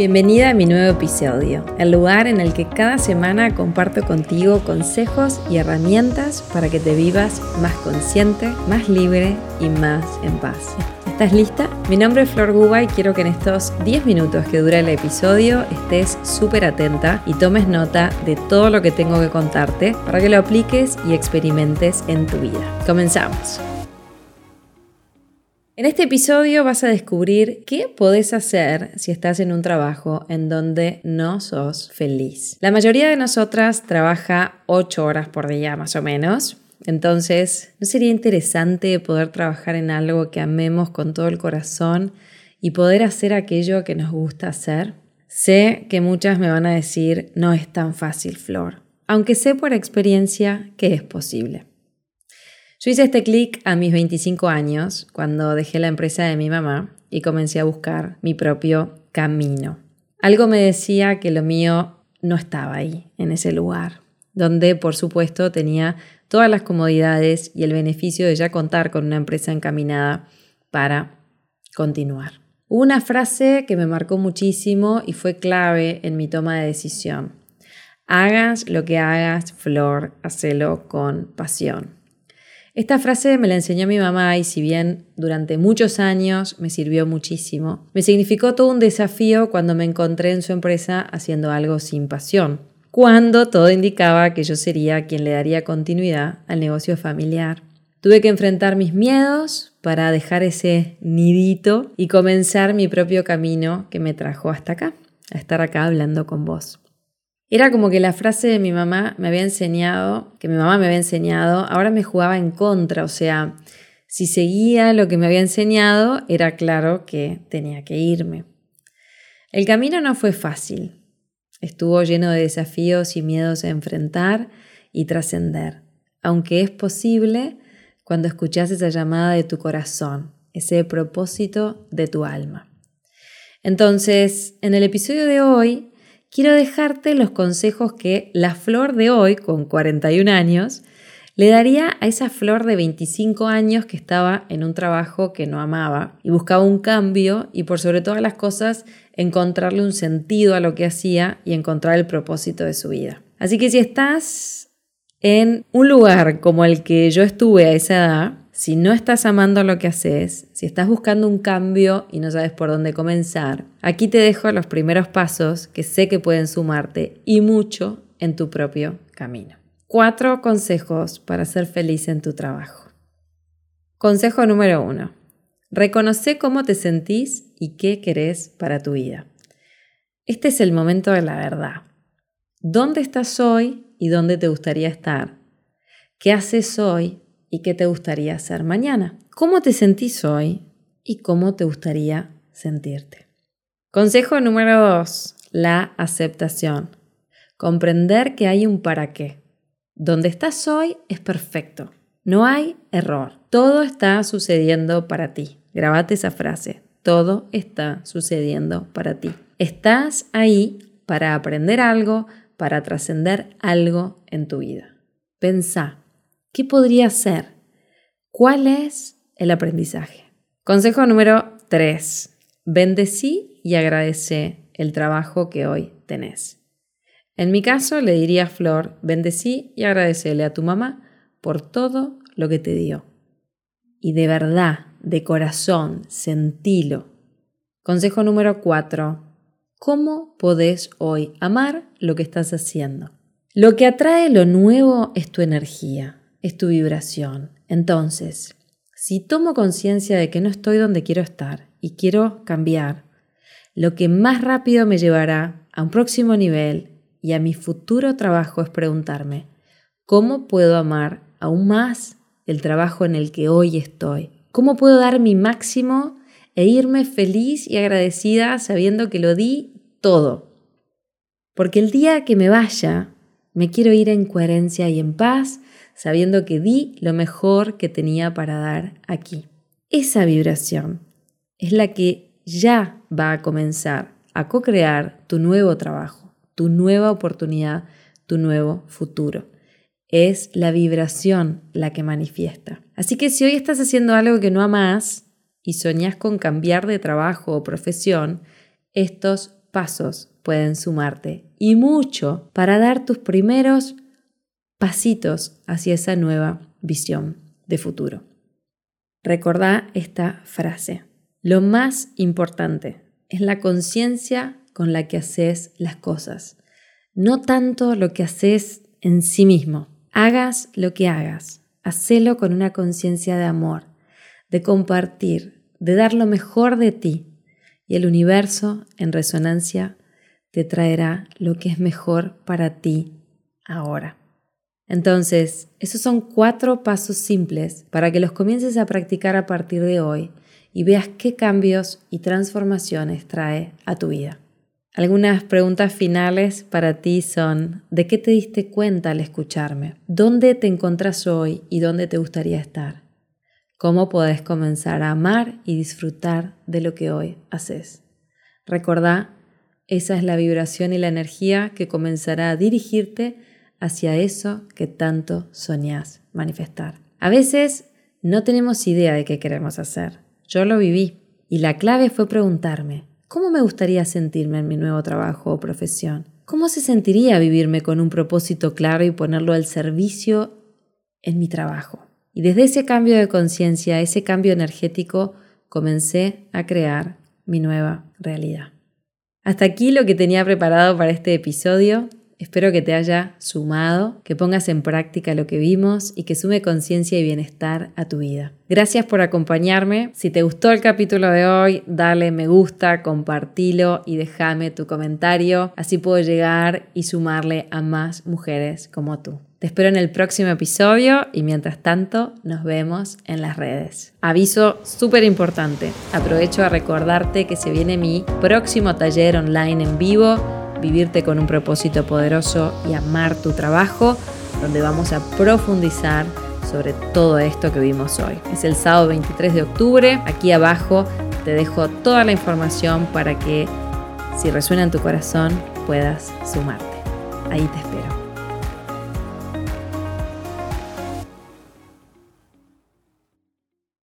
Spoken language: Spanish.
Bienvenida a mi nuevo episodio, el lugar en el que cada semana comparto contigo consejos y herramientas para que te vivas más consciente, más libre y más en paz. ¿Estás lista? Mi nombre es Flor Guba y quiero que en estos 10 minutos que dura el episodio estés súper atenta y tomes nota de todo lo que tengo que contarte para que lo apliques y experimentes en tu vida. Comenzamos. En este episodio vas a descubrir qué podés hacer si estás en un trabajo en donde no sos feliz. La mayoría de nosotras trabaja 8 horas por día más o menos. Entonces, ¿no sería interesante poder trabajar en algo que amemos con todo el corazón y poder hacer aquello que nos gusta hacer? Sé que muchas me van a decir, no es tan fácil, Flor, aunque sé por experiencia que es posible. Yo hice este clic a mis 25 años, cuando dejé la empresa de mi mamá y comencé a buscar mi propio camino. Algo me decía que lo mío no estaba ahí, en ese lugar, donde por supuesto tenía todas las comodidades y el beneficio de ya contar con una empresa encaminada para continuar. Una frase que me marcó muchísimo y fue clave en mi toma de decisión. Hagas lo que hagas, Flor, hacelo con pasión. Esta frase me la enseñó mi mamá y si bien durante muchos años me sirvió muchísimo, me significó todo un desafío cuando me encontré en su empresa haciendo algo sin pasión, cuando todo indicaba que yo sería quien le daría continuidad al negocio familiar. Tuve que enfrentar mis miedos para dejar ese nidito y comenzar mi propio camino que me trajo hasta acá, a estar acá hablando con vos. Era como que la frase de mi mamá me había enseñado, que mi mamá me había enseñado, ahora me jugaba en contra, o sea, si seguía lo que me había enseñado, era claro que tenía que irme. El camino no fue fácil, estuvo lleno de desafíos y miedos a enfrentar y trascender, aunque es posible cuando escuchas esa llamada de tu corazón, ese propósito de tu alma. Entonces, en el episodio de hoy quiero dejarte los consejos que la flor de hoy, con 41 años, le daría a esa flor de 25 años que estaba en un trabajo que no amaba y buscaba un cambio y por sobre todas las cosas encontrarle un sentido a lo que hacía y encontrar el propósito de su vida. Así que si estás en un lugar como el que yo estuve a esa edad, si no estás amando lo que haces, si estás buscando un cambio y no sabes por dónde comenzar, aquí te dejo los primeros pasos que sé que pueden sumarte y mucho en tu propio camino. Cuatro consejos para ser feliz en tu trabajo. Consejo número uno. Reconoce cómo te sentís y qué querés para tu vida. Este es el momento de la verdad. ¿Dónde estás hoy y dónde te gustaría estar? ¿Qué haces hoy y qué te gustaría hacer mañana. ¿Cómo te sentís hoy y cómo te gustaría sentirte? Consejo número dos, la aceptación. Comprender que hay un para qué. Donde estás hoy es perfecto. No hay error. Todo está sucediendo para ti. Grabate esa frase. Todo está sucediendo para ti. Estás ahí para aprender algo, para trascender algo en tu vida. Pensá, ¿Qué podría ser? ¿Cuál es el aprendizaje? Consejo número 3. Bendecí y agradece el trabajo que hoy tenés. En mi caso le diría a Flor, bendecí y agradecele a tu mamá por todo lo que te dio. Y de verdad, de corazón, sentilo. Consejo número 4. ¿Cómo podés hoy amar lo que estás haciendo? Lo que atrae lo nuevo es tu energía es tu vibración. Entonces, si tomo conciencia de que no estoy donde quiero estar y quiero cambiar, lo que más rápido me llevará a un próximo nivel y a mi futuro trabajo es preguntarme, ¿cómo puedo amar aún más el trabajo en el que hoy estoy? ¿Cómo puedo dar mi máximo e irme feliz y agradecida sabiendo que lo di todo? Porque el día que me vaya, me quiero ir en coherencia y en paz sabiendo que di lo mejor que tenía para dar aquí. Esa vibración es la que ya va a comenzar a co-crear tu nuevo trabajo, tu nueva oportunidad, tu nuevo futuro. Es la vibración la que manifiesta. Así que si hoy estás haciendo algo que no amas y soñas con cambiar de trabajo o profesión, estos pasos pueden sumarte y mucho para dar tus primeros pasitos hacia esa nueva visión de futuro. Recordá esta frase. Lo más importante es la conciencia con la que haces las cosas, no tanto lo que haces en sí mismo. Hagas lo que hagas, hacelo con una conciencia de amor, de compartir, de dar lo mejor de ti y el universo en resonancia te traerá lo que es mejor para ti ahora. Entonces, esos son cuatro pasos simples para que los comiences a practicar a partir de hoy y veas qué cambios y transformaciones trae a tu vida. Algunas preguntas finales para ti son, ¿de qué te diste cuenta al escucharme? ¿Dónde te encontrás hoy y dónde te gustaría estar? ¿Cómo podés comenzar a amar y disfrutar de lo que hoy haces? Recordá, esa es la vibración y la energía que comenzará a dirigirte hacia eso que tanto soñás manifestar. A veces no tenemos idea de qué queremos hacer. Yo lo viví y la clave fue preguntarme, ¿cómo me gustaría sentirme en mi nuevo trabajo o profesión? ¿Cómo se sentiría vivirme con un propósito claro y ponerlo al servicio en mi trabajo? Y desde ese cambio de conciencia, ese cambio energético, comencé a crear mi nueva realidad. Hasta aquí lo que tenía preparado para este episodio. Espero que te haya sumado, que pongas en práctica lo que vimos y que sume conciencia y bienestar a tu vida. Gracias por acompañarme. Si te gustó el capítulo de hoy, dale me gusta, compartilo y déjame tu comentario. Así puedo llegar y sumarle a más mujeres como tú. Te espero en el próximo episodio y mientras tanto nos vemos en las redes. Aviso súper importante. Aprovecho a recordarte que se viene mi próximo taller online en vivo vivirte con un propósito poderoso y amar tu trabajo, donde vamos a profundizar sobre todo esto que vimos hoy. Es el sábado 23 de octubre, aquí abajo te dejo toda la información para que si resuena en tu corazón puedas sumarte. Ahí te espero.